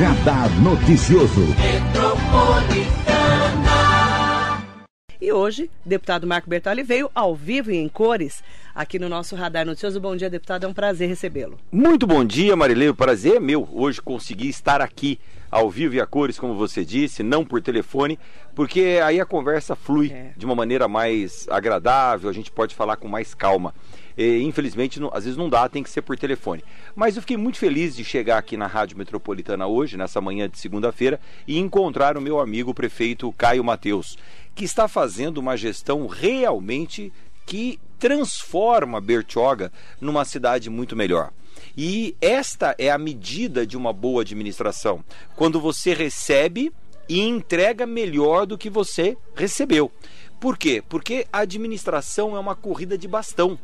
Radar Noticioso. E hoje, deputado Marco Bertoli veio ao vivo e em cores aqui no nosso Radar Noticioso. Bom dia, deputado. É um prazer recebê-lo. Muito bom dia, Marilei. O prazer é meu hoje conseguir estar aqui ao vivo e a cores, como você disse, não por telefone, porque aí a conversa flui é. de uma maneira mais agradável, a gente pode falar com mais calma. E, infelizmente, não, às vezes não dá, tem que ser por telefone. Mas eu fiquei muito feliz de chegar aqui na Rádio Metropolitana hoje, nessa manhã de segunda-feira, e encontrar o meu amigo o prefeito Caio Mateus, que está fazendo uma gestão realmente que transforma Bertioga numa cidade muito melhor. E esta é a medida de uma boa administração. Quando você recebe e entrega melhor do que você recebeu. Por quê? Porque a administração é uma corrida de bastão.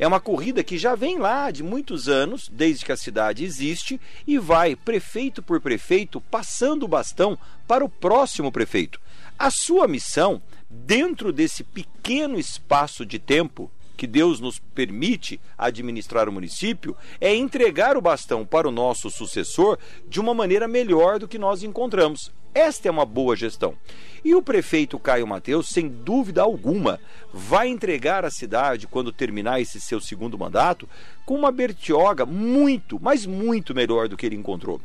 É uma corrida que já vem lá de muitos anos, desde que a cidade existe, e vai prefeito por prefeito passando o bastão para o próximo prefeito. A sua missão, dentro desse pequeno espaço de tempo, que Deus nos permite administrar o município é entregar o bastão para o nosso sucessor de uma maneira melhor do que nós encontramos. Esta é uma boa gestão. E o prefeito Caio Mateus, sem dúvida alguma, vai entregar a cidade, quando terminar esse seu segundo mandato, com uma Bertioga muito, mas muito melhor do que ele encontrou.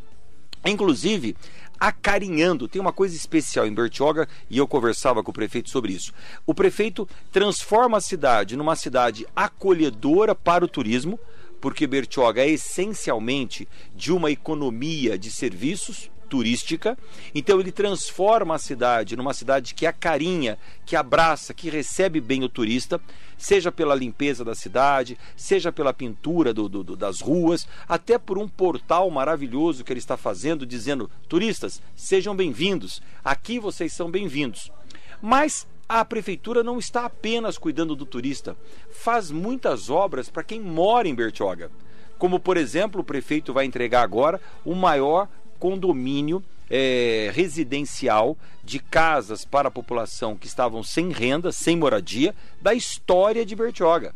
Inclusive, acarinhando. Tem uma coisa especial em Bertioga e eu conversava com o prefeito sobre isso. O prefeito transforma a cidade numa cidade acolhedora para o turismo, porque Bertioga é essencialmente de uma economia de serviços turística. Então ele transforma a cidade numa cidade que acarinha, que abraça, que recebe bem o turista, seja pela limpeza da cidade, seja pela pintura do, do, das ruas, até por um portal maravilhoso que ele está fazendo, dizendo: turistas, sejam bem-vindos, aqui vocês são bem-vindos. Mas a prefeitura não está apenas cuidando do turista, faz muitas obras para quem mora em Bertioga. Como, por exemplo, o prefeito vai entregar agora o maior condomínio é, residencial de casas para a população que estavam sem renda, sem moradia, da história de Bertioga.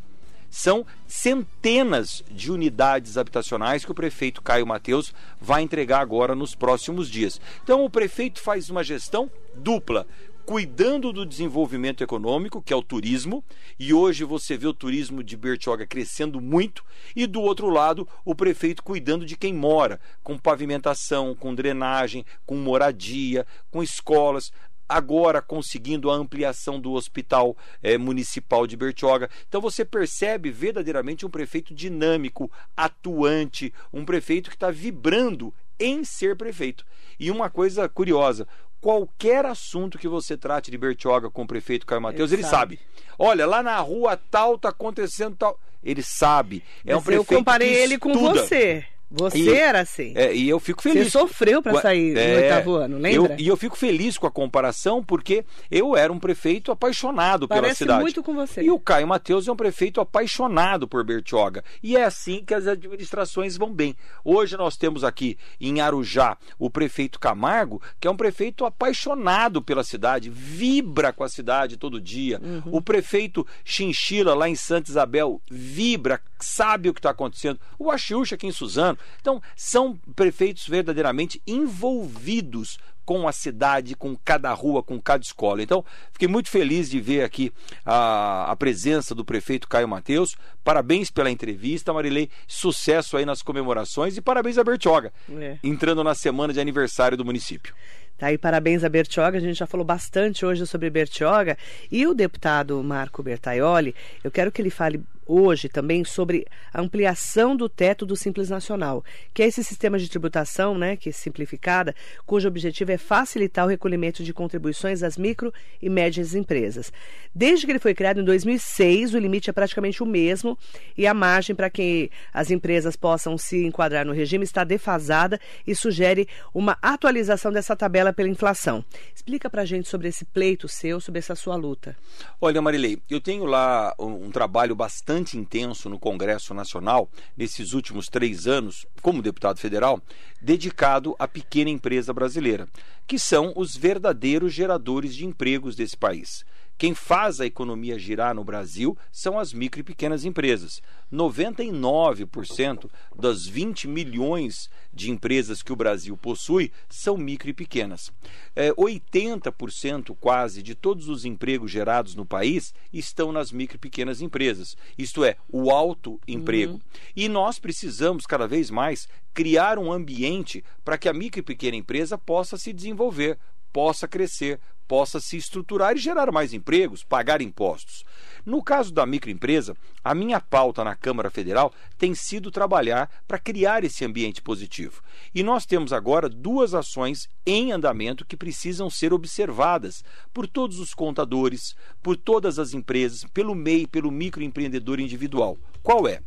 São centenas de unidades habitacionais que o prefeito Caio Mateus vai entregar agora nos próximos dias. Então o prefeito faz uma gestão dupla cuidando do desenvolvimento econômico, que é o turismo, e hoje você vê o turismo de Bertioga crescendo muito, e do outro lado, o prefeito cuidando de quem mora, com pavimentação, com drenagem, com moradia, com escolas, agora conseguindo a ampliação do hospital é, municipal de Bertioga. Então você percebe verdadeiramente um prefeito dinâmico, atuante, um prefeito que está vibrando em ser prefeito. E uma coisa curiosa, qualquer assunto que você trate de Bertioga com o prefeito Caio Mateus, ele, ele sabe. sabe. Olha, lá na rua tal tá acontecendo tal. Ele sabe. É Mas um prefeito eu comparei ele com você. Você e, era assim. É, e eu fico feliz. Você sofreu para sair é, no oitavo ano, lembra? Eu, e eu fico feliz com a comparação, porque eu era um prefeito apaixonado Parece pela cidade. muito com você. E o Caio Mateus é um prefeito apaixonado por Bertioga. E é assim que as administrações vão bem. Hoje nós temos aqui em Arujá o prefeito Camargo, que é um prefeito apaixonado pela cidade, vibra com a cidade todo dia. Uhum. O prefeito Chinchila, lá em Santa Isabel, vibra, sabe o que está acontecendo. O Axiúcha aqui em Suzano então, são prefeitos verdadeiramente envolvidos com a cidade, com cada rua, com cada escola. Então, fiquei muito feliz de ver aqui a, a presença do prefeito Caio Mateus. Parabéns pela entrevista, Marilei. Sucesso aí nas comemorações e parabéns a Bertioga, é. entrando na semana de aniversário do município. Tá aí, parabéns a Bertioga. A gente já falou bastante hoje sobre Bertioga. E o deputado Marco Bertaioli, eu quero que ele fale hoje também sobre a ampliação do teto do Simples Nacional, que é esse sistema de tributação, né, que é simplificada, cujo objetivo é facilitar o recolhimento de contribuições às micro e médias empresas. Desde que ele foi criado em 2006, o limite é praticamente o mesmo e a margem para que as empresas possam se enquadrar no regime está defasada e sugere uma atualização dessa tabela pela inflação. Explica para a gente sobre esse pleito seu, sobre essa sua luta. Olha, Marilei, eu tenho lá um, um trabalho bastante bastante intenso no Congresso Nacional nesses últimos três anos, como deputado federal, dedicado à pequena empresa brasileira, que são os verdadeiros geradores de empregos desse país. Quem faz a economia girar no Brasil são as micro e pequenas empresas. 99% das 20 milhões de empresas que o Brasil possui são micro e pequenas. É, 80% quase de todos os empregos gerados no país estão nas micro e pequenas empresas, isto é, o alto emprego. Uhum. E nós precisamos cada vez mais criar um ambiente para que a micro e pequena empresa possa se desenvolver, possa crescer, possa se estruturar e gerar mais empregos, pagar impostos. No caso da microempresa, a minha pauta na Câmara Federal tem sido trabalhar para criar esse ambiente positivo. E nós temos agora duas ações em andamento que precisam ser observadas por todos os contadores, por todas as empresas, pelo MEI, pelo microempreendedor individual. Qual é?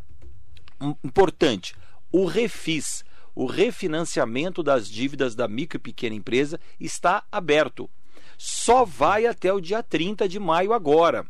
Importante, o refis, o refinanciamento das dívidas da micro e pequena empresa está aberto só vai até o dia 30 de maio agora.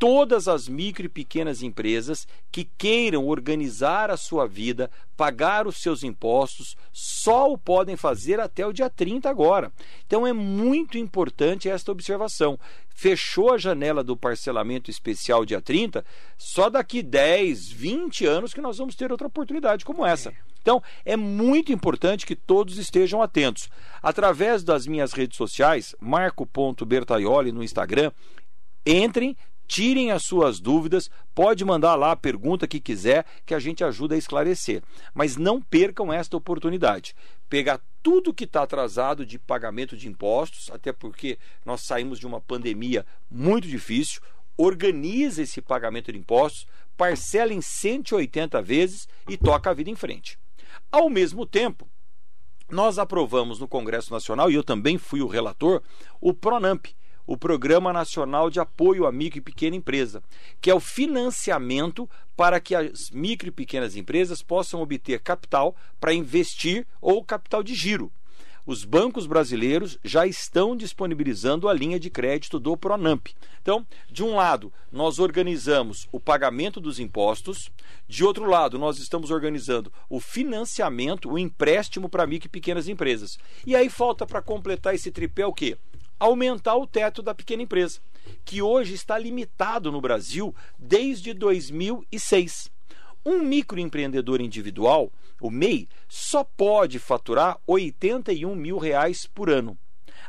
Todas as micro e pequenas empresas que queiram organizar a sua vida, pagar os seus impostos, só o podem fazer até o dia 30 agora. Então é muito importante esta observação. Fechou a janela do parcelamento especial dia 30, só daqui 10, 20 anos que nós vamos ter outra oportunidade como essa. É. Então, é muito importante que todos estejam atentos. Através das minhas redes sociais, marco.bertaioli no Instagram, entrem, tirem as suas dúvidas, pode mandar lá a pergunta que quiser, que a gente ajuda a esclarecer. Mas não percam esta oportunidade. Pegar tudo que está atrasado de pagamento de impostos, até porque nós saímos de uma pandemia muito difícil, organize esse pagamento de impostos, parcela em 180 vezes e toca a vida em frente. Ao mesmo tempo, nós aprovamos no Congresso Nacional, e eu também fui o relator, o PRONAMP, o Programa Nacional de Apoio à Micro e Pequena Empresa, que é o financiamento para que as micro e pequenas empresas possam obter capital para investir ou capital de giro os bancos brasileiros já estão disponibilizando a linha de crédito do Pronamp. Então, de um lado, nós organizamos o pagamento dos impostos, de outro lado, nós estamos organizando o financiamento, o empréstimo para micro e pequenas empresas. E aí falta para completar esse tripé o quê? Aumentar o teto da pequena empresa, que hoje está limitado no Brasil desde 2006. Um microempreendedor individual, o MEI, só pode faturar 81 mil reais por ano.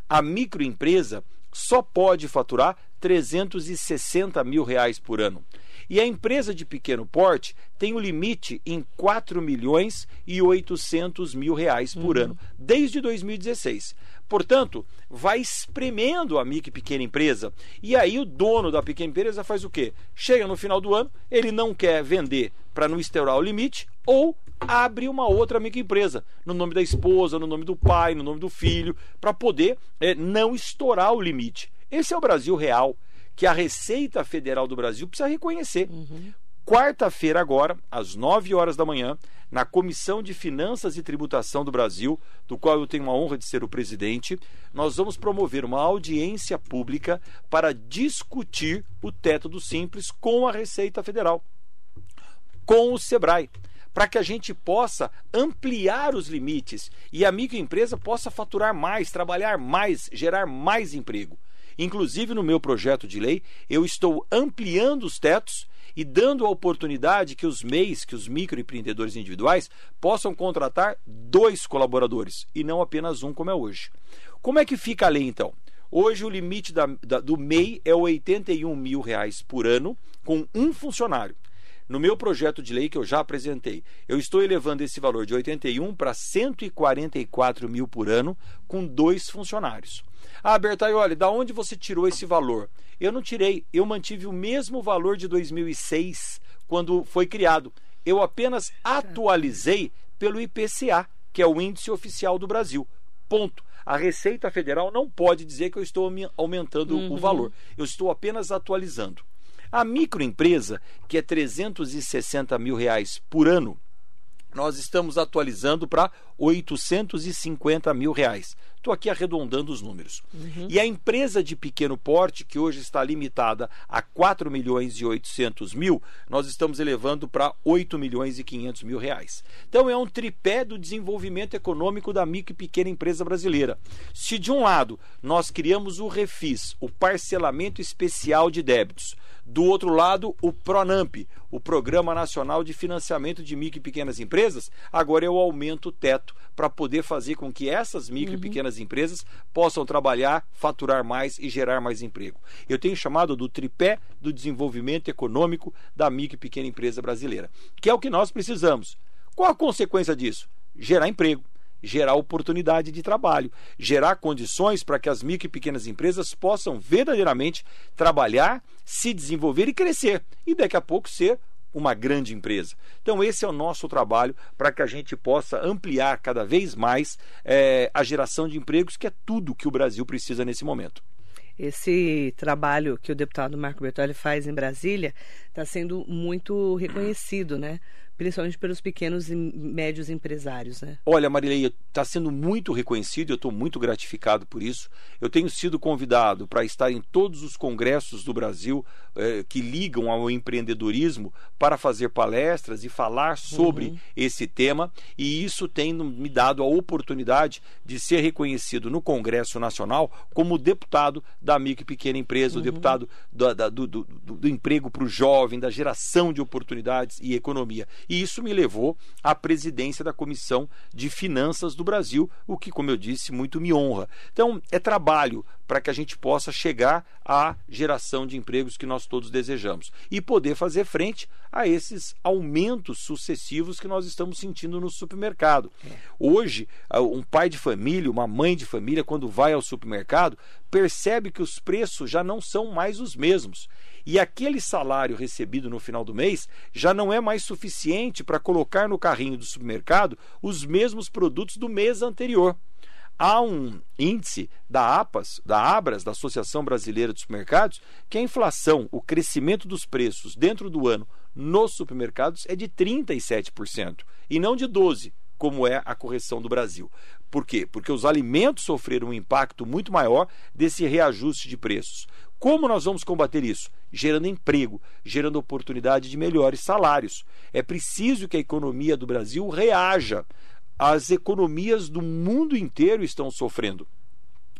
A microempresa só pode faturar 360 mil reais por ano. E a empresa de pequeno porte tem o um limite em 4 milhões e 800 mil reais por uhum. ano, desde 2016. Portanto, vai espremendo a micro e pequena empresa. E aí o dono da pequena empresa faz o quê? Chega no final do ano, ele não quer vender para não estourar o limite, ou abre uma outra microempresa, no nome da esposa, no nome do pai, no nome do filho, para poder é, não estourar o limite. Esse é o Brasil real que a Receita Federal do Brasil precisa reconhecer. Uhum. Quarta-feira, agora, às 9 horas da manhã, na Comissão de Finanças e Tributação do Brasil, do qual eu tenho a honra de ser o presidente, nós vamos promover uma audiência pública para discutir o teto do Simples com a Receita Federal, com o SEBRAE para que a gente possa ampliar os limites e a microempresa possa faturar mais, trabalhar mais, gerar mais emprego. Inclusive, no meu projeto de lei, eu estou ampliando os tetos e dando a oportunidade que os MEIs, que os microempreendedores individuais, possam contratar dois colaboradores e não apenas um, como é hoje. Como é que fica a lei, então? Hoje o limite da, da, do MEI é 81 mil reais por ano com um funcionário. No meu projeto de lei que eu já apresentei, eu estou elevando esse valor de 81 para 144 mil por ano com dois funcionários. Ah, Bertaioli, da onde você tirou esse valor? Eu não tirei, eu mantive o mesmo valor de 2006, quando foi criado. Eu apenas atualizei pelo IPCA, que é o índice oficial do Brasil. Ponto. A Receita Federal não pode dizer que eu estou aumentando uhum. o valor. Eu estou apenas atualizando. A microempresa, que é 360 mil reais por ano, nós estamos atualizando para 850 mil reais. Estou aqui arredondando os números. Uhum. E a empresa de pequeno porte, que hoje está limitada a 4 milhões e 800 mil, nós estamos elevando para 8 milhões e 500 mil reais. Então é um tripé do desenvolvimento econômico da micro e pequena empresa brasileira. Se de um lado nós criamos o Refis, o parcelamento especial de débitos, do outro lado, o PRONAMP, o Programa Nacional de Financiamento de Micro e Pequenas Empresas, agora eu aumento o teto para poder fazer com que essas micro uhum. e pequenas empresas possam trabalhar, faturar mais e gerar mais emprego. Eu tenho chamado do tripé do desenvolvimento econômico da micro e pequena empresa brasileira, que é o que nós precisamos. Qual a consequência disso? Gerar emprego gerar oportunidade de trabalho, gerar condições para que as micro e pequenas empresas possam verdadeiramente trabalhar, se desenvolver e crescer, e daqui a pouco ser uma grande empresa. Então, esse é o nosso trabalho para que a gente possa ampliar cada vez mais é, a geração de empregos, que é tudo que o Brasil precisa nesse momento. Esse trabalho que o deputado Marco Bertoli faz em Brasília está sendo muito reconhecido, né? Principalmente pelos pequenos e médios empresários, né? Olha, Marileia, está sendo muito reconhecido, eu estou muito gratificado por isso. Eu tenho sido convidado para estar em todos os congressos do Brasil eh, que ligam ao empreendedorismo para fazer palestras e falar sobre uhum. esse tema, e isso tem me dado a oportunidade de ser reconhecido no Congresso Nacional como deputado da micro e pequena empresa, uhum. o deputado do, do, do, do emprego para o jovem, da geração de oportunidades e economia. E isso me levou à presidência da Comissão de Finanças do Brasil, o que, como eu disse, muito me honra. Então, é trabalho para que a gente possa chegar à geração de empregos que nós todos desejamos e poder fazer frente a esses aumentos sucessivos que nós estamos sentindo no supermercado. É. Hoje, um pai de família, uma mãe de família, quando vai ao supermercado, percebe que os preços já não são mais os mesmos e aquele salário recebido no final do mês já não é mais suficiente para colocar no carrinho do supermercado os mesmos produtos do mês anterior. Há um índice da APAS, da Abras, da Associação Brasileira de Supermercados, que a inflação, o crescimento dos preços dentro do ano nos supermercados é de 37% e não de 12%, como é a correção do Brasil. Por quê? Porque os alimentos sofreram um impacto muito maior desse reajuste de preços. Como nós vamos combater isso? Gerando emprego, gerando oportunidade de melhores salários. É preciso que a economia do Brasil reaja. As economias do mundo inteiro estão sofrendo.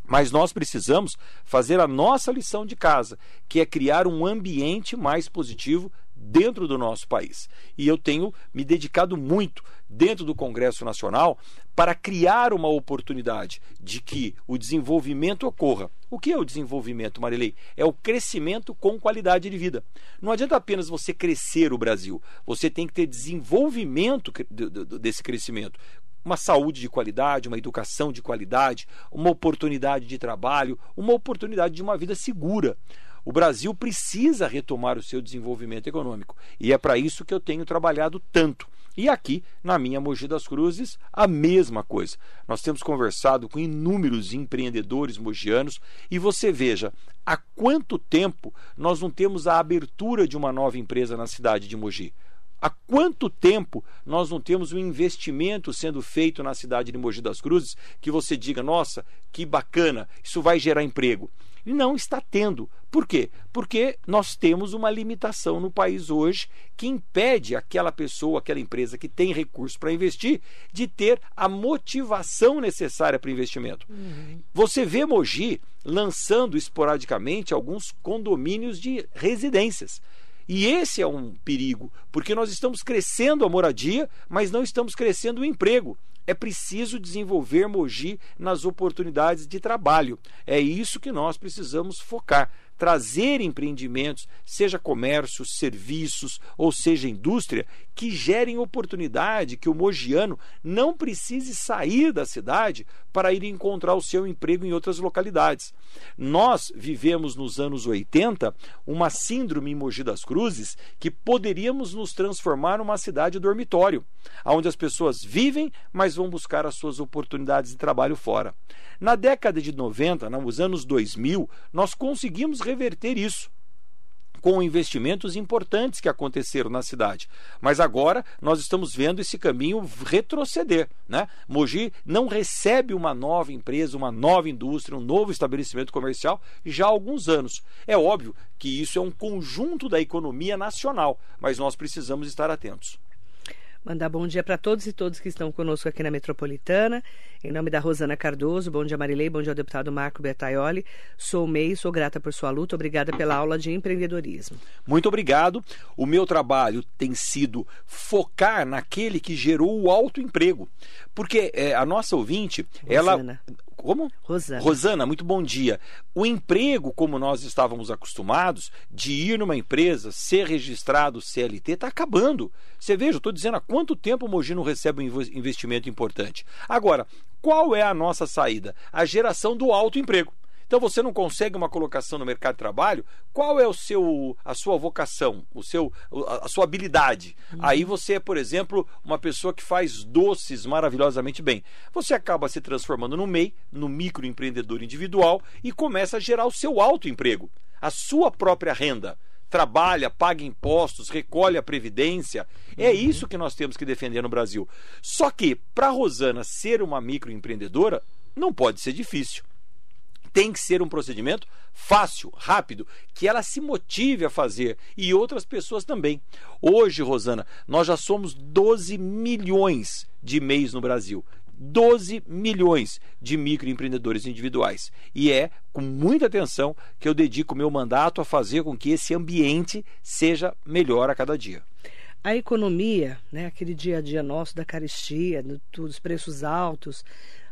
Mas nós precisamos fazer a nossa lição de casa, que é criar um ambiente mais positivo dentro do nosso país. E eu tenho me dedicado muito dentro do Congresso Nacional para criar uma oportunidade de que o desenvolvimento ocorra. O que é o desenvolvimento, Marilei? É o crescimento com qualidade de vida. Não adianta apenas você crescer o Brasil, você tem que ter desenvolvimento desse crescimento uma saúde de qualidade, uma educação de qualidade, uma oportunidade de trabalho, uma oportunidade de uma vida segura. O Brasil precisa retomar o seu desenvolvimento econômico e é para isso que eu tenho trabalhado tanto. E aqui, na minha Mogi das Cruzes, a mesma coisa. Nós temos conversado com inúmeros empreendedores mogianos e você veja há quanto tempo nós não temos a abertura de uma nova empresa na cidade de Mogi. Há quanto tempo nós não temos um investimento sendo feito na cidade de Mogi das Cruzes que você diga, nossa, que bacana, isso vai gerar emprego? não está tendo. Por quê? Porque nós temos uma limitação no país hoje que impede aquela pessoa, aquela empresa que tem recurso para investir, de ter a motivação necessária para o investimento. Uhum. Você vê Mogi lançando esporadicamente alguns condomínios de residências. E esse é um perigo, porque nós estamos crescendo a moradia, mas não estamos crescendo o emprego. É preciso desenvolver Mogi nas oportunidades de trabalho. É isso que nós precisamos focar trazer empreendimentos, seja comércio, serviços ou seja indústria, que gerem oportunidade, que o mogiano não precise sair da cidade para ir encontrar o seu emprego em outras localidades. Nós vivemos nos anos 80 uma síndrome em Mogi das Cruzes que poderíamos nos transformar numa cidade dormitório, onde as pessoas vivem, mas vão buscar as suas oportunidades de trabalho fora. Na década de 90, nos anos 2000, nós conseguimos reverter isso com investimentos importantes que aconteceram na cidade. Mas agora nós estamos vendo esse caminho retroceder. Né? Mogi não recebe uma nova empresa, uma nova indústria, um novo estabelecimento comercial já há alguns anos. É óbvio que isso é um conjunto da economia nacional, mas nós precisamos estar atentos. Mandar bom dia para todos e todas que estão conosco aqui na Metropolitana. Em nome da Rosana Cardoso, bom dia Marilei, bom dia ao deputado Marco Bertaioli. Sou MEI, sou grata por sua luta, obrigada pela aula de empreendedorismo. Muito obrigado. O meu trabalho tem sido focar naquele que gerou o autoemprego. Porque é, a nossa ouvinte, Rosana. ela como? Rosana. Rosana, muito bom dia. O emprego, como nós estávamos acostumados, de ir numa empresa, ser registrado CLT, está acabando. Você veja, eu estou dizendo há quanto tempo o Mogi não recebe um investimento importante. Agora, qual é a nossa saída? A geração do autoemprego. Então você não consegue uma colocação no mercado de trabalho, qual é o seu a sua vocação, o seu a sua habilidade? Uhum. Aí você é, por exemplo, uma pessoa que faz doces maravilhosamente bem. Você acaba se transformando no MEI, no microempreendedor individual e começa a gerar o seu autoemprego, a sua própria renda trabalha, paga impostos, recolhe a previdência. É uhum. isso que nós temos que defender no Brasil. Só que, para a Rosana ser uma microempreendedora, não pode ser difícil tem que ser um procedimento fácil, rápido, que ela se motive a fazer e outras pessoas também. Hoje, Rosana, nós já somos 12 milhões de MEIs no Brasil. 12 milhões de microempreendedores individuais. E é com muita atenção que eu dedico meu mandato a fazer com que esse ambiente seja melhor a cada dia. A economia, né, aquele dia a dia nosso da caristia, dos preços altos,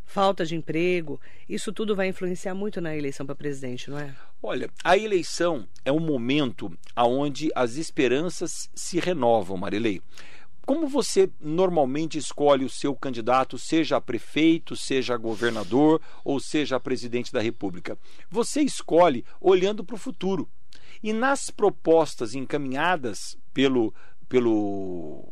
falta de emprego, isso tudo vai influenciar muito na eleição para presidente, não é? Olha, a eleição é um momento onde as esperanças se renovam, Marilei. Como você normalmente escolhe o seu candidato, seja a prefeito, seja a governador ou seja a presidente da República? Você escolhe olhando para o futuro. E nas propostas encaminhadas pelo, pelo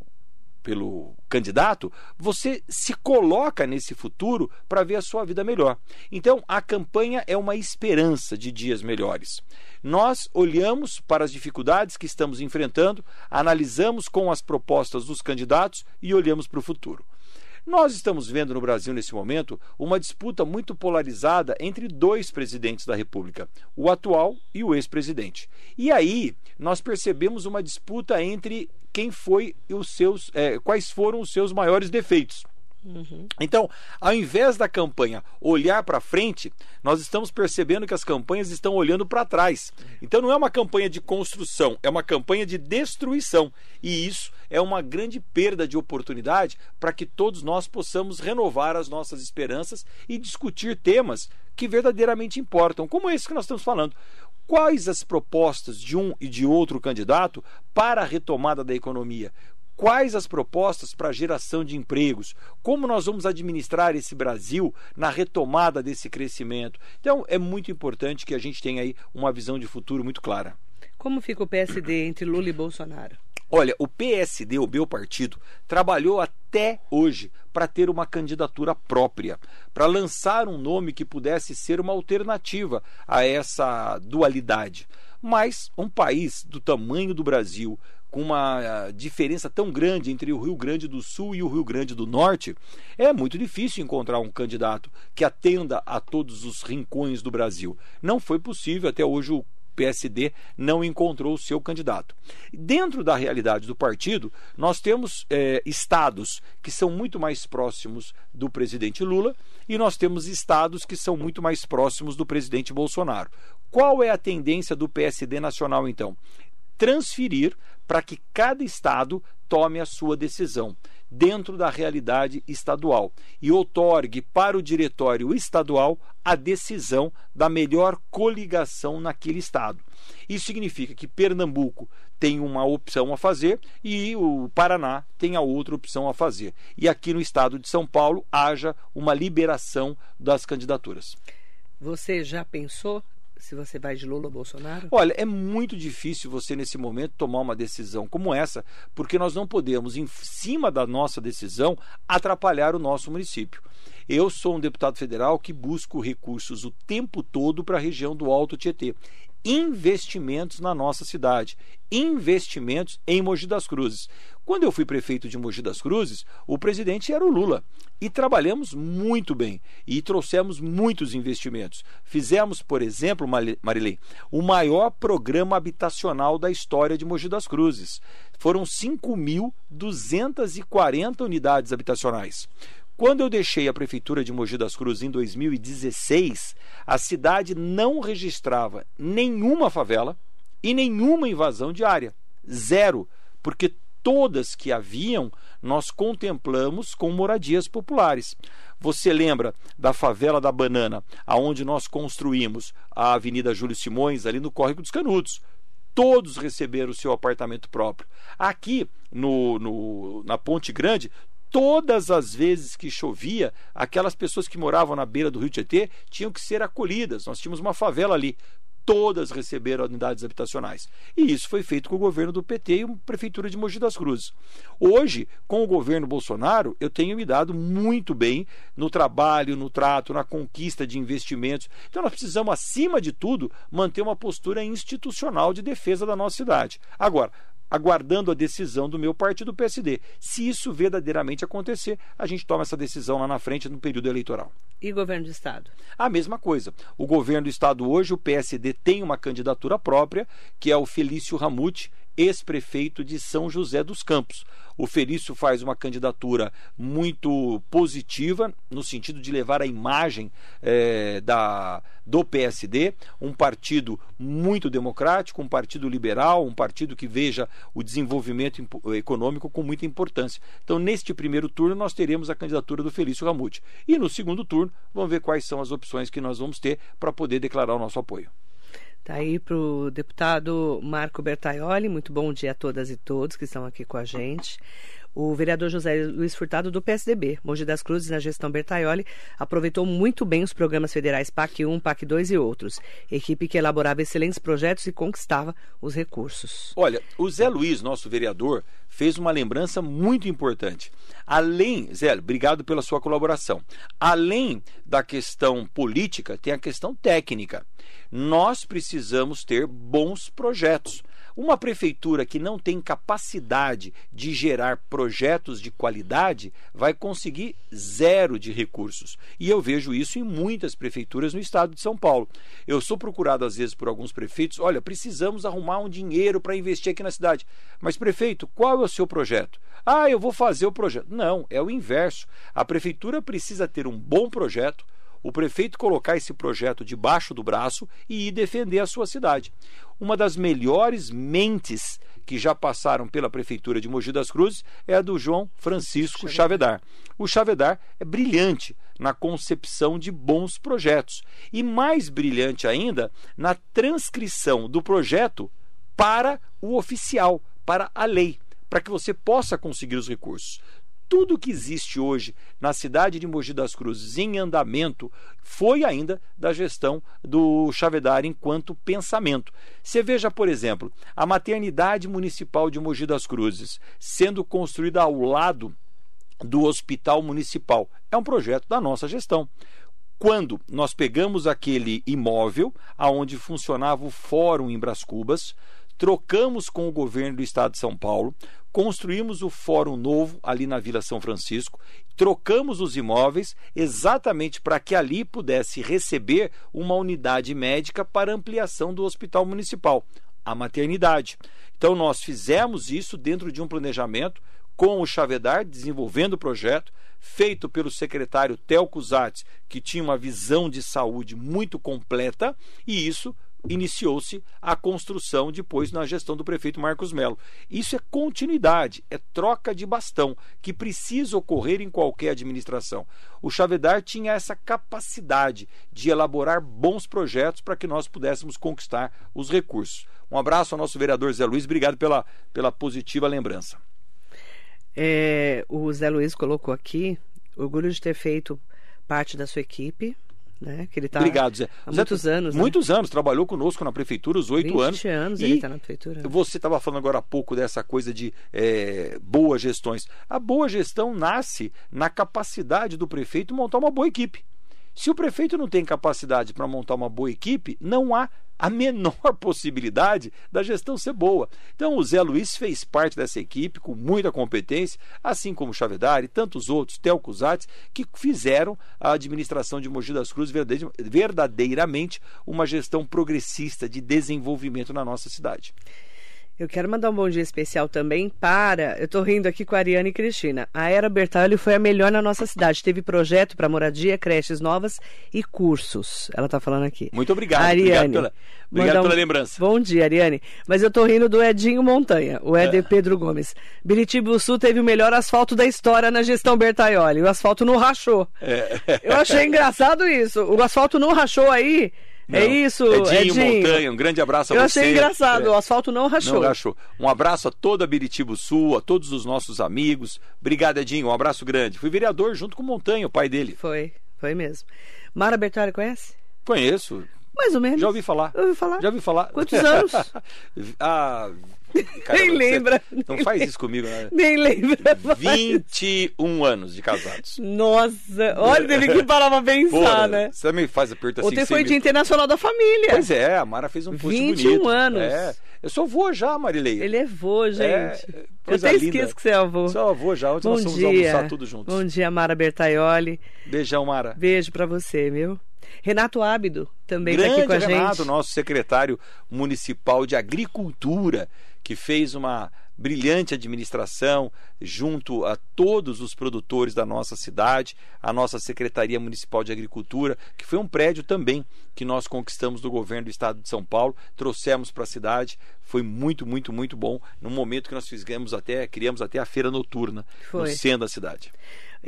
pelo candidato, você se coloca nesse futuro para ver a sua vida melhor. Então, a campanha é uma esperança de dias melhores. Nós olhamos para as dificuldades que estamos enfrentando, analisamos com as propostas dos candidatos e olhamos para o futuro. Nós estamos vendo no Brasil, nesse momento, uma disputa muito polarizada entre dois presidentes da República, o atual e o ex-presidente. E aí nós percebemos uma disputa entre quem foi os seus, é, quais foram os seus maiores defeitos. Uhum. Então, ao invés da campanha olhar para frente, nós estamos percebendo que as campanhas estão olhando para trás. Então, não é uma campanha de construção, é uma campanha de destruição. E isso é uma grande perda de oportunidade para que todos nós possamos renovar as nossas esperanças e discutir temas que verdadeiramente importam, como esse que nós estamos falando quais as propostas de um e de outro candidato para a retomada da economia, quais as propostas para a geração de empregos, como nós vamos administrar esse Brasil na retomada desse crescimento. Então, é muito importante que a gente tenha aí uma visão de futuro muito clara. Como fica o PSD entre Lula e Bolsonaro? Olha, o PSD, o meu partido, trabalhou até hoje para ter uma candidatura própria, para lançar um nome que pudesse ser uma alternativa a essa dualidade. Mas um país do tamanho do Brasil, com uma ah, diferença tão grande entre o Rio Grande do Sul e o Rio Grande do Norte, é muito difícil encontrar um candidato que atenda a todos os rincões do Brasil. Não foi possível até hoje o PSD não encontrou o seu candidato. Dentro da realidade do partido, nós temos é, estados que são muito mais próximos do presidente Lula e nós temos estados que são muito mais próximos do presidente Bolsonaro. Qual é a tendência do PSD nacional, então? Transferir para que cada estado tome a sua decisão dentro da realidade estadual e outorgue para o diretório estadual a decisão da melhor coligação naquele estado. Isso significa que Pernambuco tem uma opção a fazer e o Paraná tem a outra opção a fazer. E aqui no estado de São Paulo haja uma liberação das candidaturas. Você já pensou se você vai de Lula ou Bolsonaro? Olha, é muito difícil você nesse momento tomar uma decisão como essa, porque nós não podemos, em cima da nossa decisão, atrapalhar o nosso município. Eu sou um deputado federal que busco recursos o tempo todo para a região do Alto Tietê. Investimentos na nossa cidade, investimentos em Mogi das Cruzes. Quando eu fui prefeito de Mogi das Cruzes, o presidente era o Lula e trabalhamos muito bem e trouxemos muitos investimentos. Fizemos, por exemplo, Marilei, o maior programa habitacional da história de Mogi das Cruzes. Foram 5.240 unidades habitacionais. Quando eu deixei a prefeitura de Mogi das Cruzes em 2016, a cidade não registrava nenhuma favela e nenhuma invasão de área. Zero, porque todas que haviam nós contemplamos com moradias populares. Você lembra da favela da Banana, aonde nós construímos a Avenida Júlio Simões ali no Córrego dos Canudos? Todos receberam o seu apartamento próprio. Aqui no, no na Ponte Grande, todas as vezes que chovia, aquelas pessoas que moravam na beira do Rio Tietê tinham que ser acolhidas. Nós tínhamos uma favela ali. Todas receberam unidades habitacionais. E isso foi feito com o governo do PT e a Prefeitura de Mogi das Cruzes. Hoje, com o governo Bolsonaro, eu tenho me dado muito bem no trabalho, no trato, na conquista de investimentos. Então, nós precisamos, acima de tudo, manter uma postura institucional de defesa da nossa cidade. Agora, aguardando a decisão do meu partido PSD. Se isso verdadeiramente acontecer, a gente toma essa decisão lá na frente no período eleitoral. E governo do estado? A mesma coisa. O governo do estado hoje, o PSD tem uma candidatura própria, que é o Felício Ramute, ex-prefeito de São José dos Campos. O Felício faz uma candidatura muito positiva, no sentido de levar a imagem é, da, do PSD, um partido muito democrático, um partido liberal, um partido que veja o desenvolvimento econômico com muita importância. Então, neste primeiro turno, nós teremos a candidatura do Felício Ramute. E no segundo turno, vamos ver quais são as opções que nós vamos ter para poder declarar o nosso apoio. Está aí para o deputado Marco Bertaioli. Muito bom dia a todas e todos que estão aqui com a gente. O vereador José Luiz Furtado, do PSDB, Mogi das Cruzes, na gestão Bertaioli, aproveitou muito bem os programas federais PAC 1, PAC 2 e outros. Equipe que elaborava excelentes projetos e conquistava os recursos. Olha, o Zé Luiz, nosso vereador, fez uma lembrança muito importante. Além, Zé, obrigado pela sua colaboração. Além da questão política, tem a questão técnica. Nós precisamos ter bons projetos. Uma prefeitura que não tem capacidade de gerar projetos de qualidade vai conseguir zero de recursos. E eu vejo isso em muitas prefeituras no estado de São Paulo. Eu sou procurado às vezes por alguns prefeitos: olha, precisamos arrumar um dinheiro para investir aqui na cidade. Mas, prefeito, qual é o seu projeto? Ah, eu vou fazer o projeto. Não, é o inverso. A prefeitura precisa ter um bom projeto o prefeito colocar esse projeto debaixo do braço e ir defender a sua cidade. Uma das melhores mentes que já passaram pela prefeitura de Mogi das Cruzes é a do João Francisco Chavedar. O Chavedar é brilhante na concepção de bons projetos e mais brilhante ainda na transcrição do projeto para o oficial, para a lei, para que você possa conseguir os recursos tudo que existe hoje na cidade de Mogi das Cruzes em andamento foi ainda da gestão do Chavedar enquanto pensamento. Você veja, por exemplo, a maternidade municipal de Mogi das Cruzes sendo construída ao lado do hospital municipal. É um projeto da nossa gestão quando nós pegamos aquele imóvel aonde funcionava o fórum em Bras Cubas, trocamos com o governo do estado de São Paulo, construímos o Fórum Novo ali na Vila São Francisco, trocamos os imóveis exatamente para que ali pudesse receber uma unidade médica para ampliação do hospital municipal, a maternidade. Então nós fizemos isso dentro de um planejamento com o Chavedar, desenvolvendo o projeto, feito pelo secretário Telco Zatz, que tinha uma visão de saúde muito completa, e isso iniciou-se a construção depois na gestão do prefeito Marcos Melo. Isso é continuidade, é troca de bastão que precisa ocorrer em qualquer administração. O Chavedar tinha essa capacidade de elaborar bons projetos para que nós pudéssemos conquistar os recursos. Um abraço ao nosso vereador Zé Luiz, obrigado pela, pela positiva lembrança. É, o Zé Luiz colocou aqui, orgulho de ter feito parte da sua equipe, né? Que ele tá Obrigado, Zé. Há muitos Zé, anos. Né? Muitos anos, trabalhou conosco na prefeitura, os oito anos. anos ele está na prefeitura. Você estava falando agora há pouco dessa coisa de é, boas gestões. A boa gestão nasce na capacidade do prefeito montar uma boa equipe. Se o prefeito não tem capacidade para montar uma boa equipe, não há a menor possibilidade da gestão ser boa. Então o Zé Luiz fez parte dessa equipe com muita competência, assim como o Chavedari e tantos outros, Telco que fizeram a administração de Mogi das Cruzes verdadeiramente uma gestão progressista de desenvolvimento na nossa cidade. Eu quero mandar um bom dia especial também para. Eu estou rindo aqui com a Ariane e Cristina. A Era Bertalho foi a melhor na nossa cidade. Teve projeto para moradia, creches novas e cursos. Ela está falando aqui. Muito obrigado. Ariane, obrigado pela, obrigado pela lembrança. Bom dia, Ariane. Mas eu estou rindo do Edinho Montanha, o Éder é. Pedro Gomes. Biritiba Sul teve o melhor asfalto da história na gestão Bertaioli. O asfalto não rachou. É. Eu achei engraçado isso. O asfalto não rachou aí. É não. É isso, Edinho, Edinho Montanha, um grande abraço a Eu você. Eu achei engraçado, é. o asfalto não rachou. Não rachou. Um abraço a toda a Biritibo Sul, a todos os nossos amigos. Obrigado, Edinho, um abraço grande. Fui vereador junto com o Montanha, o pai dele. Foi, foi mesmo. Mara Bertari conhece? Conheço. Mais ou menos. Já ouvi falar. Ouvi falar. Já ouvi falar. Quantos anos? ah, Nem lembra. Não faz isso comigo, né? Nem lembra. 21 anos de casados. Nossa, olha, teve que parar pra pensar, Porra, né? Você também faz a pergunta assim. Ontem foi Dia Internacional da Família. Pois é, a Mara fez um post 21 bonito. anos. É. Eu sou avô já, Marilei. Ele é avô, gente. É, eu até linda. esqueço que você é avô. Sou avô já, ontem Bom nós fomos dia. almoçar tudo juntos. Bom dia, Mara Bertaioli. Beijão, Mara. Beijo pra você, viu? Renato Ábido também está aqui com a Renato, gente. nosso secretário municipal de Agricultura, que fez uma brilhante administração junto a todos os produtores da nossa cidade, a nossa Secretaria Municipal de Agricultura, que foi um prédio também que nós conquistamos do governo do estado de São Paulo, trouxemos para a cidade, foi muito, muito, muito bom, no momento que nós fizemos até, criamos até a feira noturna foi. no centro da cidade.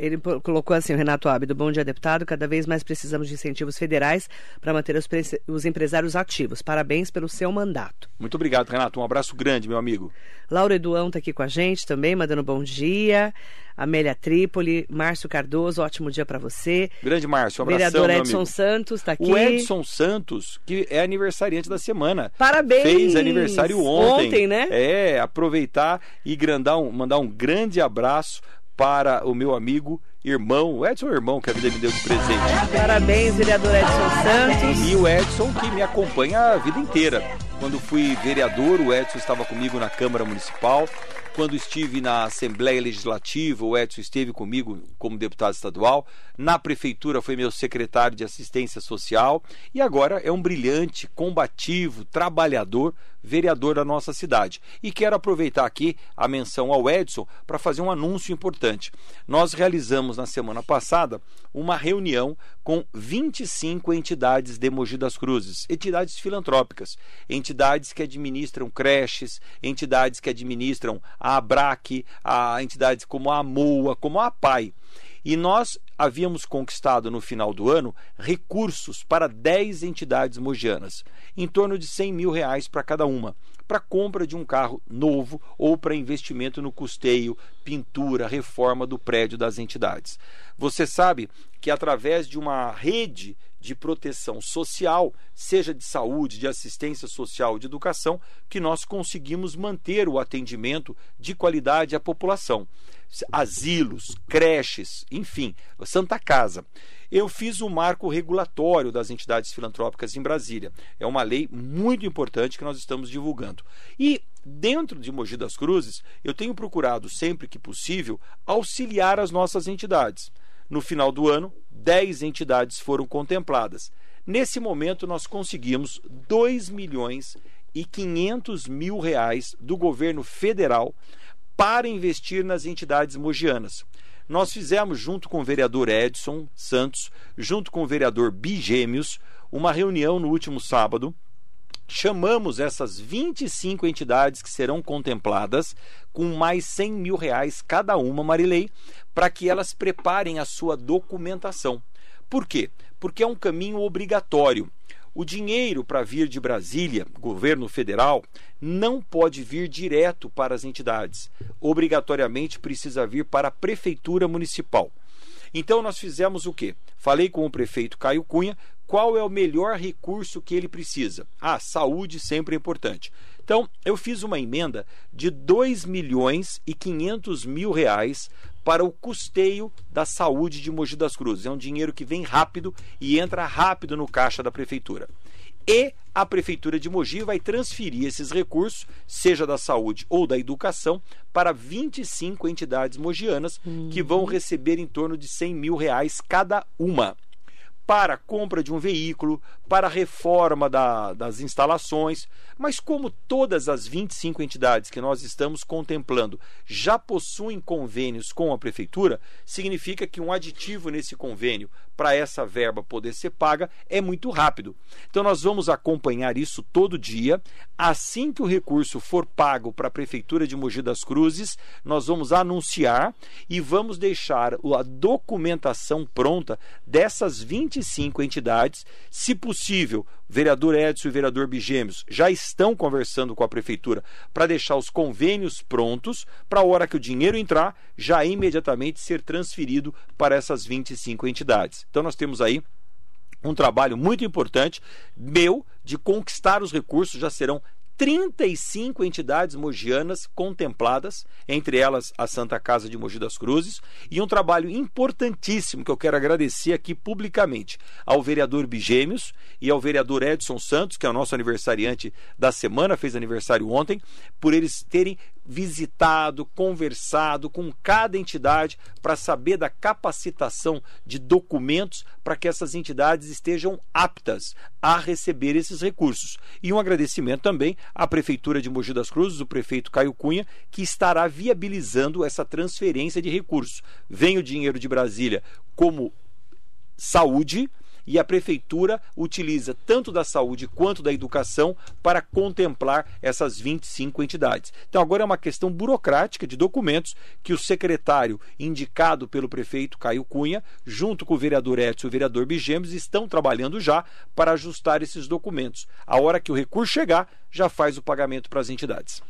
Ele colocou assim, o Renato Ábido, bom dia, deputado. Cada vez mais precisamos de incentivos federais para manter os, os, empresários ativos. Parabéns pelo seu mandato. Muito obrigado, Renato. Um abraço grande, meu amigo. Laura Eduão está aqui com a gente também, mandando bom dia. Amélia Trípoli, Márcio Cardoso, ótimo dia para você. Grande Márcio, um abração, Vereador Edson Santos está aqui. O Edson Santos, que é aniversariante da semana. Parabéns! Fez aniversário ontem. Ontem, né? É, aproveitar e grandar um, mandar um grande abraço para o meu amigo irmão, o Edson irmão que a vida me deu de presente. Parabéns, vereador Edson Santos. E o Edson que me acompanha a vida inteira. Quando fui vereador, o Edson estava comigo na Câmara Municipal. Quando estive na Assembleia Legislativa, o Edson esteve comigo como deputado estadual. Na prefeitura foi meu secretário de assistência social e agora é um brilhante, combativo, trabalhador, vereador da nossa cidade. E quero aproveitar aqui a menção ao Edson para fazer um anúncio importante. Nós realizamos na semana passada uma reunião com 25 entidades de Mogi das Cruzes, entidades filantrópicas, entidades que administram creches, entidades que administram a ABRAC, a entidades como a AMOA, como a APAI. E nós havíamos conquistado no final do ano recursos para 10 entidades mogianas, em torno de 100 mil reais para cada uma, para compra de um carro novo ou para investimento no custeio, pintura, reforma do prédio das entidades. Você sabe que através de uma rede de proteção social, seja de saúde, de assistência social, de educação, que nós conseguimos manter o atendimento de qualidade à população. Asilos, creches, enfim, Santa Casa. Eu fiz o marco regulatório das entidades filantrópicas em Brasília. É uma lei muito importante que nós estamos divulgando. E dentro de Mogi das Cruzes, eu tenho procurado sempre que possível auxiliar as nossas entidades. No final do ano, 10 entidades foram contempladas. Nesse momento, nós conseguimos 2 milhões e 500 mil reais do governo federal para investir nas entidades mogianas. Nós fizemos, junto com o vereador Edson Santos, junto com o vereador Bigêmeos, uma reunião no último sábado. Chamamos essas 25 entidades que serão contempladas com mais 100 mil reais cada uma, Marilei, para que elas preparem a sua documentação. Por quê? Porque é um caminho obrigatório. O dinheiro para vir de Brasília, governo federal, não pode vir direto para as entidades. Obrigatoriamente precisa vir para a prefeitura municipal. Então nós fizemos o quê? Falei com o prefeito Caio Cunha qual é o melhor recurso que ele precisa. Ah, saúde sempre é importante. Então, eu fiz uma emenda de 2 milhões e 500 mil reais para o custeio da saúde de Mogi das Cruzes. É um dinheiro que vem rápido e entra rápido no caixa da prefeitura. e a Prefeitura de Mogi vai transferir esses recursos, seja da saúde ou da educação, para 25 entidades mogianas uhum. que vão receber em torno de 100 mil reais cada uma para a compra de um veículo, para a reforma da, das instalações. Mas como todas as 25 entidades que nós estamos contemplando já possuem convênios com a prefeitura, significa que um aditivo nesse convênio para essa verba poder ser paga é muito rápido. Então nós vamos acompanhar isso todo dia. Assim que o recurso for pago para a prefeitura de Mogi das Cruzes, nós vamos anunciar e vamos deixar a documentação pronta dessas 25 entidades, se possível, vereador Edson e vereador Bigêmeos já estão conversando com a prefeitura para deixar os convênios prontos para a hora que o dinheiro entrar, já imediatamente ser transferido para essas 25 entidades. Então nós temos aí um trabalho muito importante meu de conquistar os recursos, já serão 35 entidades mogianas contempladas, entre elas a Santa Casa de Mogi das Cruzes, e um trabalho importantíssimo que eu quero agradecer aqui publicamente ao vereador Bigêmeos e ao vereador Edson Santos, que é o nosso aniversariante da semana, fez aniversário ontem, por eles terem visitado, conversado com cada entidade para saber da capacitação de documentos para que essas entidades estejam aptas a receber esses recursos. E um agradecimento também à Prefeitura de Mogi das Cruzes, o prefeito Caio Cunha, que estará viabilizando essa transferência de recursos. Vem o dinheiro de Brasília como saúde, e a prefeitura utiliza tanto da saúde quanto da educação para contemplar essas 25 entidades. Então agora é uma questão burocrática de documentos que o secretário indicado pelo prefeito Caio Cunha, junto com o vereador Edson e o vereador Bigemos, estão trabalhando já para ajustar esses documentos. A hora que o recurso chegar, já faz o pagamento para as entidades.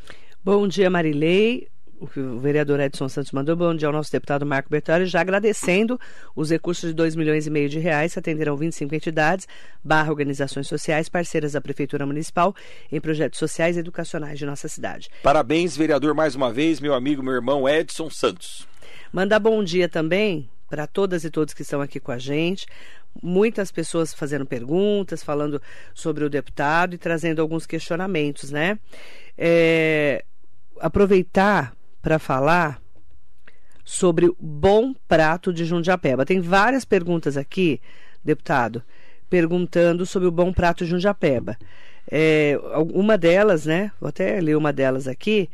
Bom dia, Marilei o que o vereador Edson Santos mandou, bom dia ao nosso deputado Marco Bertoli, já agradecendo os recursos de 2 milhões e meio de reais que atenderão 25 entidades, barra organizações sociais, parceiras da Prefeitura Municipal em projetos sociais e educacionais de nossa cidade. Parabéns, vereador, mais uma vez, meu amigo, meu irmão Edson Santos. Mandar bom dia também para todas e todos que estão aqui com a gente. Muitas pessoas fazendo perguntas, falando sobre o deputado e trazendo alguns questionamentos, né? É, aproveitar para falar sobre o bom prato de Jundiapeba. Tem várias perguntas aqui, deputado, perguntando sobre o bom prato de Jundiapeba. É, uma delas, né? Vou até ler uma delas aqui,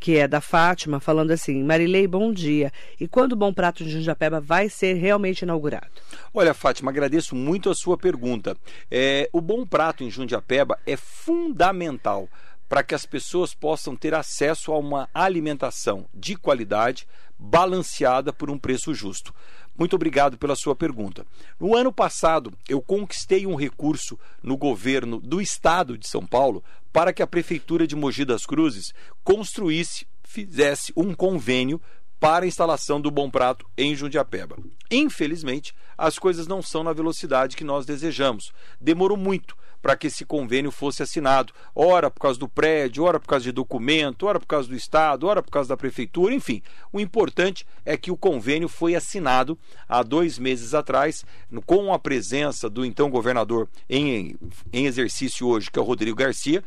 que é da Fátima, falando assim: Marilei, bom dia. E quando o Bom Prato de Jundiapeba vai ser realmente inaugurado? Olha, Fátima, agradeço muito a sua pergunta. É, o Bom Prato em Jundiapeba é fundamental para que as pessoas possam ter acesso a uma alimentação de qualidade, balanceada por um preço justo. Muito obrigado pela sua pergunta. No ano passado, eu conquistei um recurso no governo do estado de São Paulo para que a prefeitura de Mogi das Cruzes construísse, fizesse um convênio para a instalação do Bom Prato em Jundiapeba. Infelizmente, as coisas não são na velocidade que nós desejamos. Demorou muito para que esse convênio fosse assinado. Ora por causa do prédio, ora por causa de documento, ora por causa do Estado, ora por causa da Prefeitura, enfim. O importante é que o convênio foi assinado há dois meses atrás, com a presença do então governador em, em exercício hoje, que é o Rodrigo Garcia,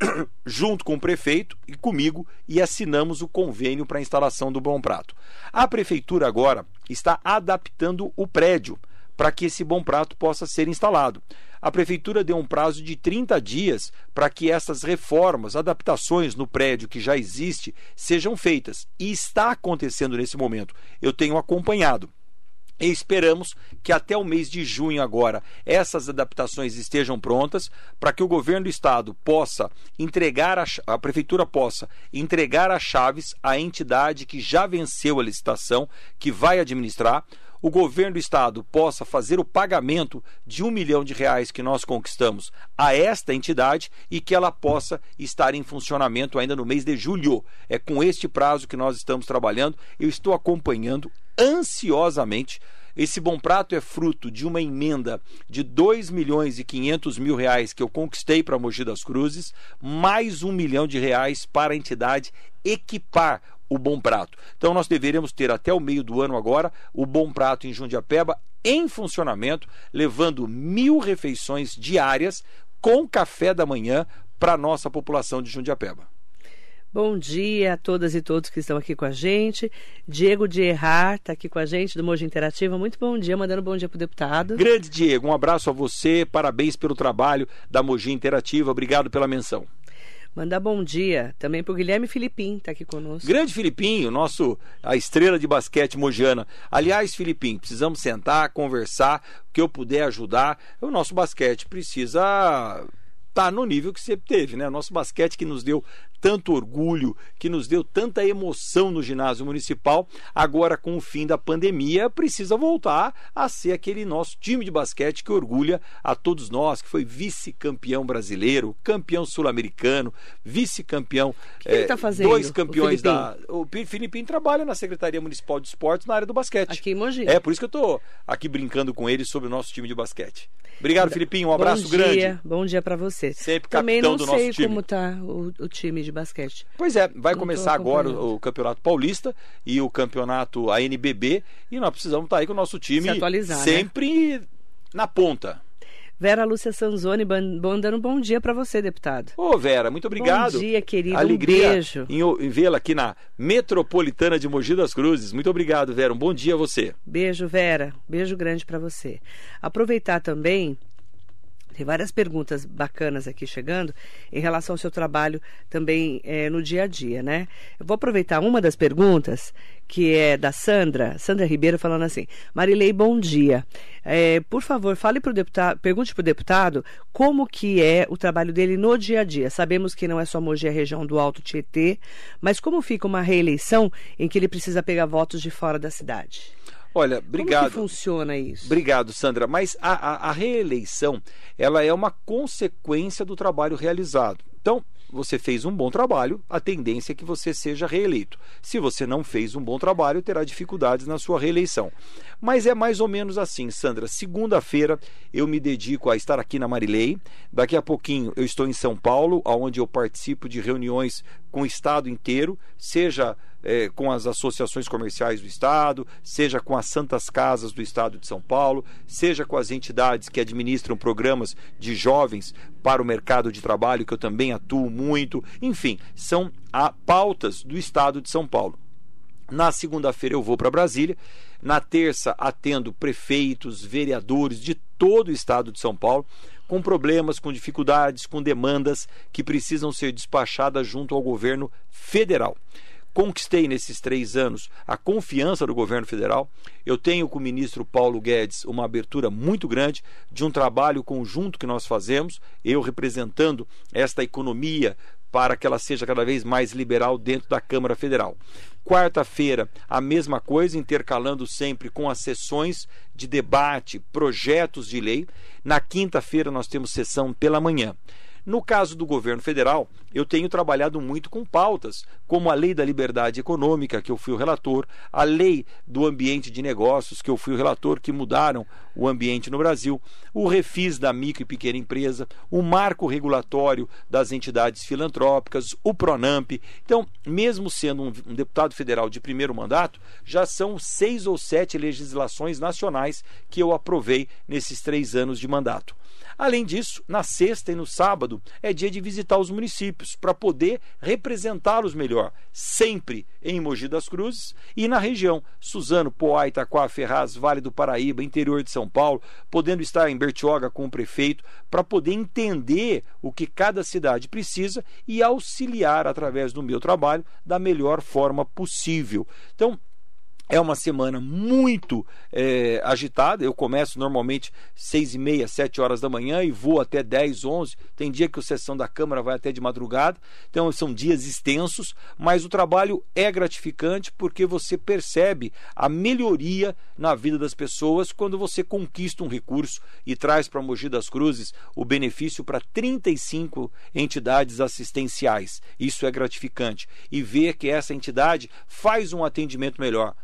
junto com o prefeito e comigo e assinamos o convênio para a instalação do Bom Prato. A prefeitura agora está adaptando o prédio para que esse Bom Prato possa ser instalado a prefeitura deu um prazo de 30 dias para que essas reformas, adaptações no prédio que já existe, sejam feitas. E está acontecendo nesse momento. Eu tenho acompanhado. E esperamos que até o mês de junho agora essas adaptações estejam prontas para que o governo do estado possa entregar a, a prefeitura possa entregar as chaves à entidade que já venceu a licitação, que vai administrar, o governo do estado possa fazer o pagamento de um milhão de reais que nós conquistamos a esta entidade e que ela possa estar em funcionamento ainda no mês de julho. É com este prazo que nós estamos trabalhando. Eu estou acompanhando ansiosamente. Esse bom prato é fruto de uma emenda de 2 milhões e 500 mil reais que eu conquistei para Mogi das Cruzes, mais um milhão de reais para a entidade equipar o Bom Prato. Então nós deveremos ter até o meio do ano agora o Bom Prato em Jundiapeba em funcionamento, levando mil refeições diárias com café da manhã para a nossa população de Jundiapeba. Bom dia a todas e todos que estão aqui com a gente. Diego de Errar está aqui com a gente do Moji Interativa. Muito bom dia, mandando bom dia para o deputado. Grande Diego, um abraço a você, parabéns pelo trabalho da Moji Interativa, obrigado pela menção. Mandar bom dia também para o Guilherme Filipim, está aqui conosco. Grande Filipinho, nosso a estrela de basquete mogiana. Aliás, Filipim, precisamos sentar, conversar, o que eu puder ajudar. O nosso basquete precisa estar tá no nível que sempre teve, né? Nosso basquete que nos deu tanto orgulho, que nos deu tanta emoção no ginásio municipal, agora com o fim da pandemia, precisa voltar a ser aquele nosso time de basquete que orgulha a todos nós, que foi vice-campeão brasileiro, campeão sul-americano, vice-campeão. É, tá fazendo, dois campeões o da. O Filipinho trabalha na Secretaria Municipal de Esportes na área do basquete. Aqui em Mogi. É, por isso que eu estou aqui brincando com ele sobre o nosso time de basquete. Obrigado, Filipinho. Um abraço bom grande. Dia, bom dia para você. Sempre Também capitão não do nosso sei time. como tá o, o time de basquete. Pois é, vai Não começar agora o, o Campeonato Paulista e o Campeonato ANBB e nós precisamos estar aí com o nosso time né? sempre na ponta. Vera Lúcia Sanzoni mandando um bom dia para você, deputado. Ô Vera, muito obrigado. Bom dia, querida. Alegria Um beijo. em, em vê-la aqui na Metropolitana de Mogi das Cruzes. Muito obrigado, Vera. Um bom dia a você. Beijo, Vera. Beijo grande para você. Aproveitar também. Tem várias perguntas bacanas aqui chegando em relação ao seu trabalho também eh, no dia a dia, né? Eu vou aproveitar uma das perguntas, que é da Sandra, Sandra Ribeiro, falando assim: Marilei, bom dia. Eh, por favor, fale para o deputado, pergunte para o deputado como que é o trabalho dele no dia a dia. Sabemos que não é só Mogi a região do Alto Tietê, mas como fica uma reeleição em que ele precisa pegar votos de fora da cidade? Olha, Como obrigado. que funciona isso? Obrigado, Sandra. Mas a, a- a reeleição, ela é uma consequência do trabalho realizado. Então, você fez um bom trabalho, a tendência é que você seja reeleito. Se você não fez um bom trabalho, terá dificuldades na sua reeleição. Mas é mais ou menos assim, Sandra. Segunda-feira eu me dedico a estar aqui na Marilei. Daqui a pouquinho eu estou em São Paulo, onde eu participo de reuniões com o estado inteiro, seja eh, com as associações comerciais do estado, seja com as santas casas do estado de São Paulo, seja com as entidades que administram programas de jovens para o mercado de trabalho, que eu também atuo muito. Enfim, são a pautas do estado de São Paulo. Na segunda-feira eu vou para Brasília. Na terça atendo prefeitos, vereadores de todo o estado de São Paulo com problemas, com dificuldades, com demandas que precisam ser despachadas junto ao governo federal. Conquistei nesses três anos a confiança do governo federal. Eu tenho com o ministro Paulo Guedes uma abertura muito grande de um trabalho conjunto que nós fazemos, eu representando esta economia para que ela seja cada vez mais liberal dentro da Câmara Federal. Quarta-feira, a mesma coisa, intercalando sempre com as sessões de debate, projetos de lei. Na quinta-feira, nós temos sessão pela manhã. No caso do governo federal, eu tenho trabalhado muito com pautas, como a Lei da Liberdade Econômica, que eu fui o relator, a Lei do Ambiente de Negócios, que eu fui o relator, que mudaram o ambiente no Brasil, o refis da micro e pequena empresa, o marco regulatório das entidades filantrópicas, o PRONAMP. Então, mesmo sendo um, um deputado federal de primeiro mandato, já são seis ou sete legislações nacionais que eu aprovei nesses três anos de mandato. Além disso, na sexta e no sábado é dia de visitar os municípios para poder representá-los melhor, sempre em Mogi das Cruzes e na região Suzano, Poá, Itaquá, Ferraz, Vale do Paraíba, interior de São Paulo, podendo estar em Bertioga com o prefeito para poder entender o que cada cidade precisa e auxiliar através do meu trabalho da melhor forma possível. Então, é uma semana muito é, agitada. Eu começo normalmente seis e meia, sete horas da manhã e vou até 10, 11. Tem dia que a sessão da Câmara vai até de madrugada. Então são dias extensos, mas o trabalho é gratificante porque você percebe a melhoria na vida das pessoas quando você conquista um recurso e traz para Mogi das Cruzes o benefício para 35 entidades assistenciais. Isso é gratificante. E ver que essa entidade faz um atendimento melhor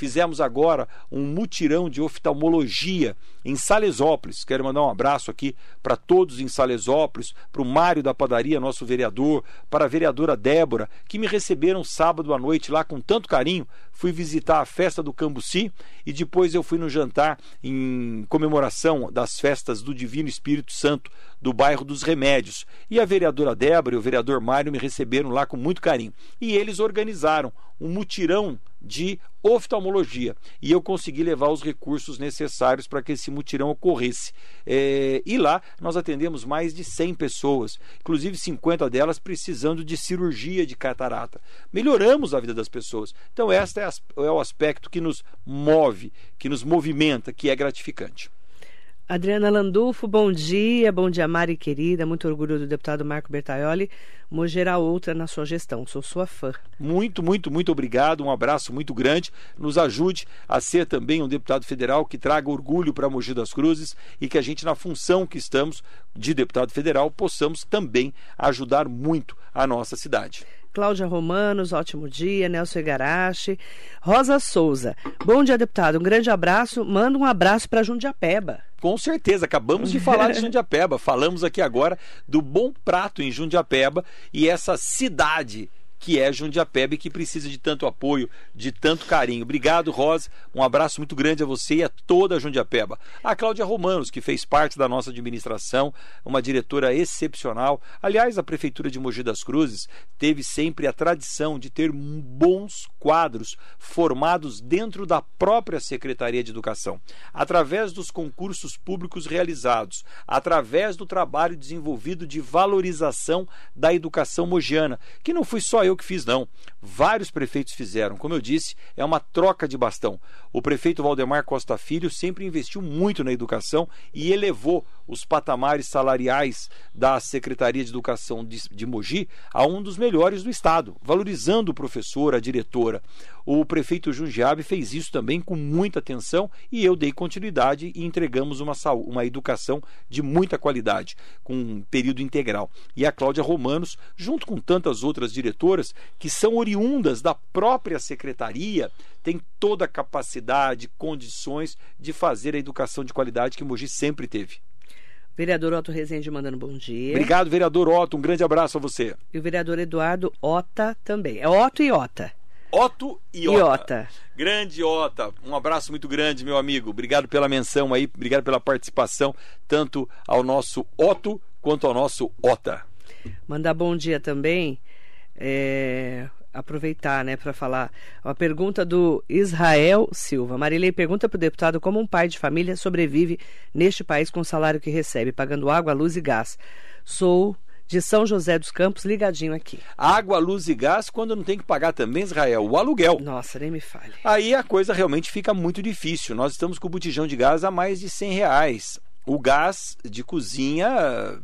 Fizemos agora um mutirão de oftalmologia em Salesópolis. Quero mandar um abraço aqui para todos em Salesópolis, para o Mário da Padaria, nosso vereador, para a vereadora Débora, que me receberam sábado à noite lá com tanto carinho. Fui visitar a festa do Cambuci e depois eu fui no jantar em comemoração das festas do Divino Espírito Santo do bairro dos Remédios. E a vereadora Débora e o vereador Mário me receberam lá com muito carinho. E eles organizaram um mutirão de oftalmologia e eu consegui levar os recursos necessários para que esse mutirão ocorresse. É, e lá nós atendemos mais de 100 pessoas, inclusive 50 delas precisando de cirurgia de catarata. Melhoramos a vida das pessoas. Então, este é, é o aspecto que nos move, que nos movimenta, que é gratificante. Adriana Landulfo, bom dia. Bom dia, Mari querida. Muito orgulho do deputado Marco Bertaioli. Mogerá outra na sua gestão. Sou sua fã. Muito, muito, muito obrigado. Um abraço muito grande. Nos ajude a ser também um deputado federal que traga orgulho para Mogi das Cruzes e que a gente, na função que estamos de deputado federal, possamos também ajudar muito a nossa cidade. Cláudia Romanos, ótimo dia. Nelson Igarashi. Rosa Souza, bom dia, deputado. Um grande abraço. Manda um abraço para Jundiapeba. Com certeza, acabamos de falar de Jundiapeba. Falamos aqui agora do bom prato em Jundiapeba e essa cidade que é Jundiapeba e que precisa de tanto apoio, de tanto carinho. Obrigado, Rosa. Um abraço muito grande a você e a toda a Jundiapeba. A Cláudia Romanos, que fez parte da nossa administração, uma diretora excepcional. Aliás, a Prefeitura de Mogi das Cruzes teve sempre a tradição de ter bons quadros formados dentro da própria Secretaria de Educação, através dos concursos públicos realizados, através do trabalho desenvolvido de valorização da educação mogiana, que não fui só eu eu que fiz, não. Vários prefeitos fizeram. Como eu disse, é uma troca de bastão. O prefeito Valdemar Costa Filho sempre investiu muito na educação e elevou os patamares salariais da Secretaria de Educação de, de Mogi a um dos melhores do Estado, valorizando o professor, a diretora. O prefeito Jundiabe fez isso também com muita atenção e eu dei continuidade e entregamos uma, uma educação de muita qualidade, com um período integral. E a Cláudia Romanos, junto com tantas outras diretoras que são oriundas da própria secretaria, tem toda a capacidade, condições de fazer a educação de qualidade que Mogi sempre teve. Vereador Otto Rezende mandando bom dia. Obrigado, vereador Otto. Um grande abraço a você. E o vereador Eduardo Ota também. É Otto e Ota. Otto e Ota. Grande Ota. Um abraço muito grande, meu amigo. Obrigado pela menção aí, obrigado pela participação, tanto ao nosso Otto quanto ao nosso Ota. Mandar bom dia também. É, aproveitar, né, para falar. Uma pergunta do Israel Silva. Marilei pergunta para o deputado como um pai de família sobrevive neste país com o salário que recebe, pagando água, luz e gás. Sou de São José dos Campos, ligadinho aqui. Água, luz e gás, quando não tem que pagar também, Israel, o aluguel. Nossa, nem me fale. Aí a coisa realmente fica muito difícil. Nós estamos com o botijão de gás a mais de 100 reais. O gás de cozinha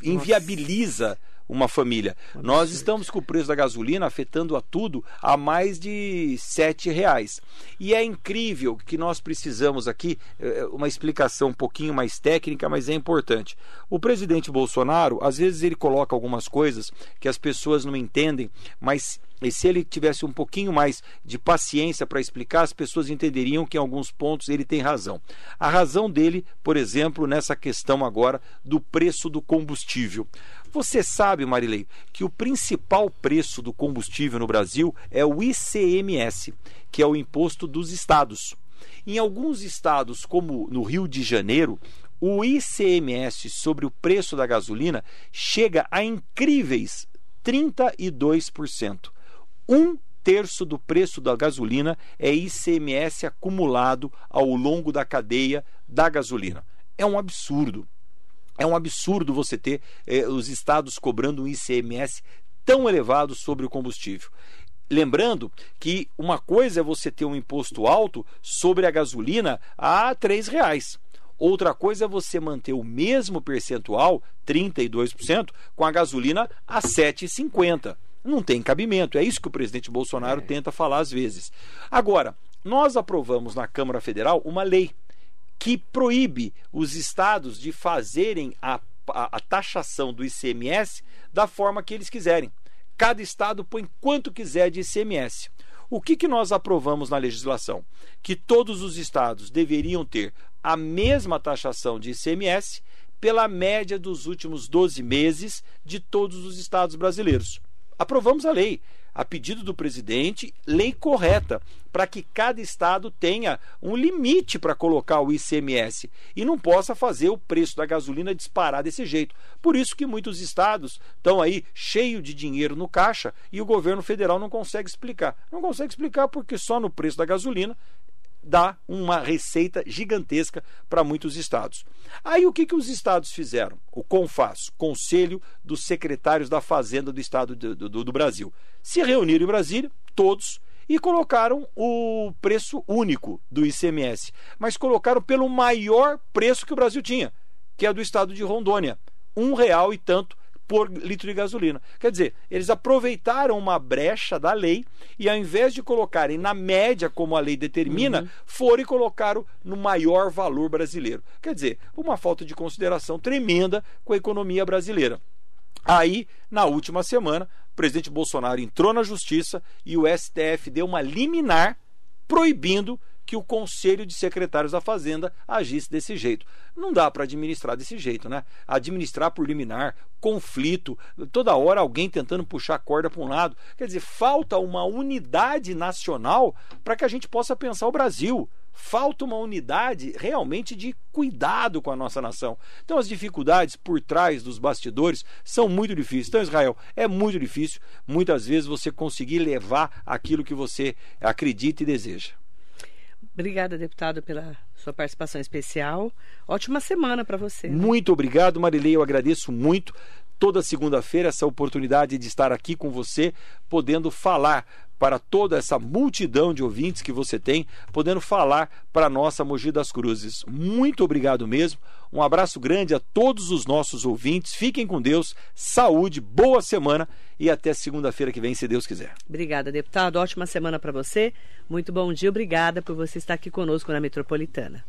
inviabiliza Nossa uma família. Nós estamos com o preço da gasolina afetando a tudo a mais de sete reais. E é incrível que nós precisamos aqui eh, uma explicação um pouquinho mais técnica, mas é importante. O presidente Bolsonaro, às vezes ele coloca algumas coisas que as pessoas não entendem, mas e se ele tivesse um pouquinho mais de paciência para explicar, as pessoas entenderiam que em alguns pontos ele tem razão. A razão dele, por exemplo, nessa questão agora do preço do combustível. Você sabe, Marilei, que o principal preço do combustível no Brasil é o ICMS, que é o imposto dos estados. Em alguns estados, como no Rio de Janeiro, o ICMS sobre o preço da gasolina chega a incríveis 32% um terço do preço da gasolina é ICMS acumulado ao longo da cadeia da gasolina. É um absurdo. É um absurdo você ter eh, os estados cobrando um ICMS tão elevado sobre o combustível. Lembrando que uma coisa é você ter um imposto alto sobre a gasolina a R$ reais. Outra coisa é você manter o mesmo percentual, 32%, com a gasolina a R$ 7,50 não tem cabimento. É isso que o presidente Bolsonaro é. tenta falar às vezes. Agora, nós aprovamos na Câmara Federal uma lei que proíbe os estados de fazerem a, a, a taxação do ICMS da forma que eles quiserem. Cada estado põe quanto quiser de ICMS. O que, que nós aprovamos na legislação? Que todos os estados deveriam ter a mesma taxação de ICMS pela média dos últimos 12 meses de todos os estados brasileiros. Aprovamos a lei a pedido do presidente, lei correta, para que cada estado tenha um limite para colocar o ICMS e não possa fazer o preço da gasolina disparar desse jeito. Por isso que muitos estados estão aí cheio de dinheiro no caixa e o governo federal não consegue explicar. Não consegue explicar porque só no preço da gasolina dá uma receita gigantesca para muitos estados. Aí o que, que os estados fizeram? O CONFAS, Conselho dos Secretários da Fazenda do Estado do, do, do Brasil, se reuniram em Brasília, todos, e colocaram o preço único do ICMS, mas colocaram pelo maior preço que o Brasil tinha, que é do estado de Rondônia, um real e tanto por litro de gasolina. Quer dizer, eles aproveitaram uma brecha da lei e ao invés de colocarem na média como a lei determina, uhum. foram e colocaram no maior valor brasileiro. Quer dizer, uma falta de consideração tremenda com a economia brasileira. Aí, na última semana, o presidente Bolsonaro entrou na justiça e o STF deu uma liminar proibindo que o Conselho de Secretários da Fazenda agisse desse jeito. Não dá para administrar desse jeito, né? Administrar por liminar, conflito, toda hora alguém tentando puxar a corda para um lado. Quer dizer, falta uma unidade nacional para que a gente possa pensar o Brasil. Falta uma unidade realmente de cuidado com a nossa nação. Então, as dificuldades por trás dos bastidores são muito difíceis. Então, Israel, é muito difícil, muitas vezes, você conseguir levar aquilo que você acredita e deseja. Obrigada, deputado, pela sua participação especial. Ótima semana para você. Né? Muito obrigado, Marilei. Eu agradeço muito toda segunda-feira essa oportunidade de estar aqui com você, podendo falar para toda essa multidão de ouvintes que você tem, podendo falar para a nossa Mogi das Cruzes. Muito obrigado mesmo. Um abraço grande a todos os nossos ouvintes. Fiquem com Deus, saúde, boa semana e até segunda-feira que vem, se Deus quiser. Obrigada, deputado. Ótima semana para você. Muito bom dia. Obrigada por você estar aqui conosco na Metropolitana.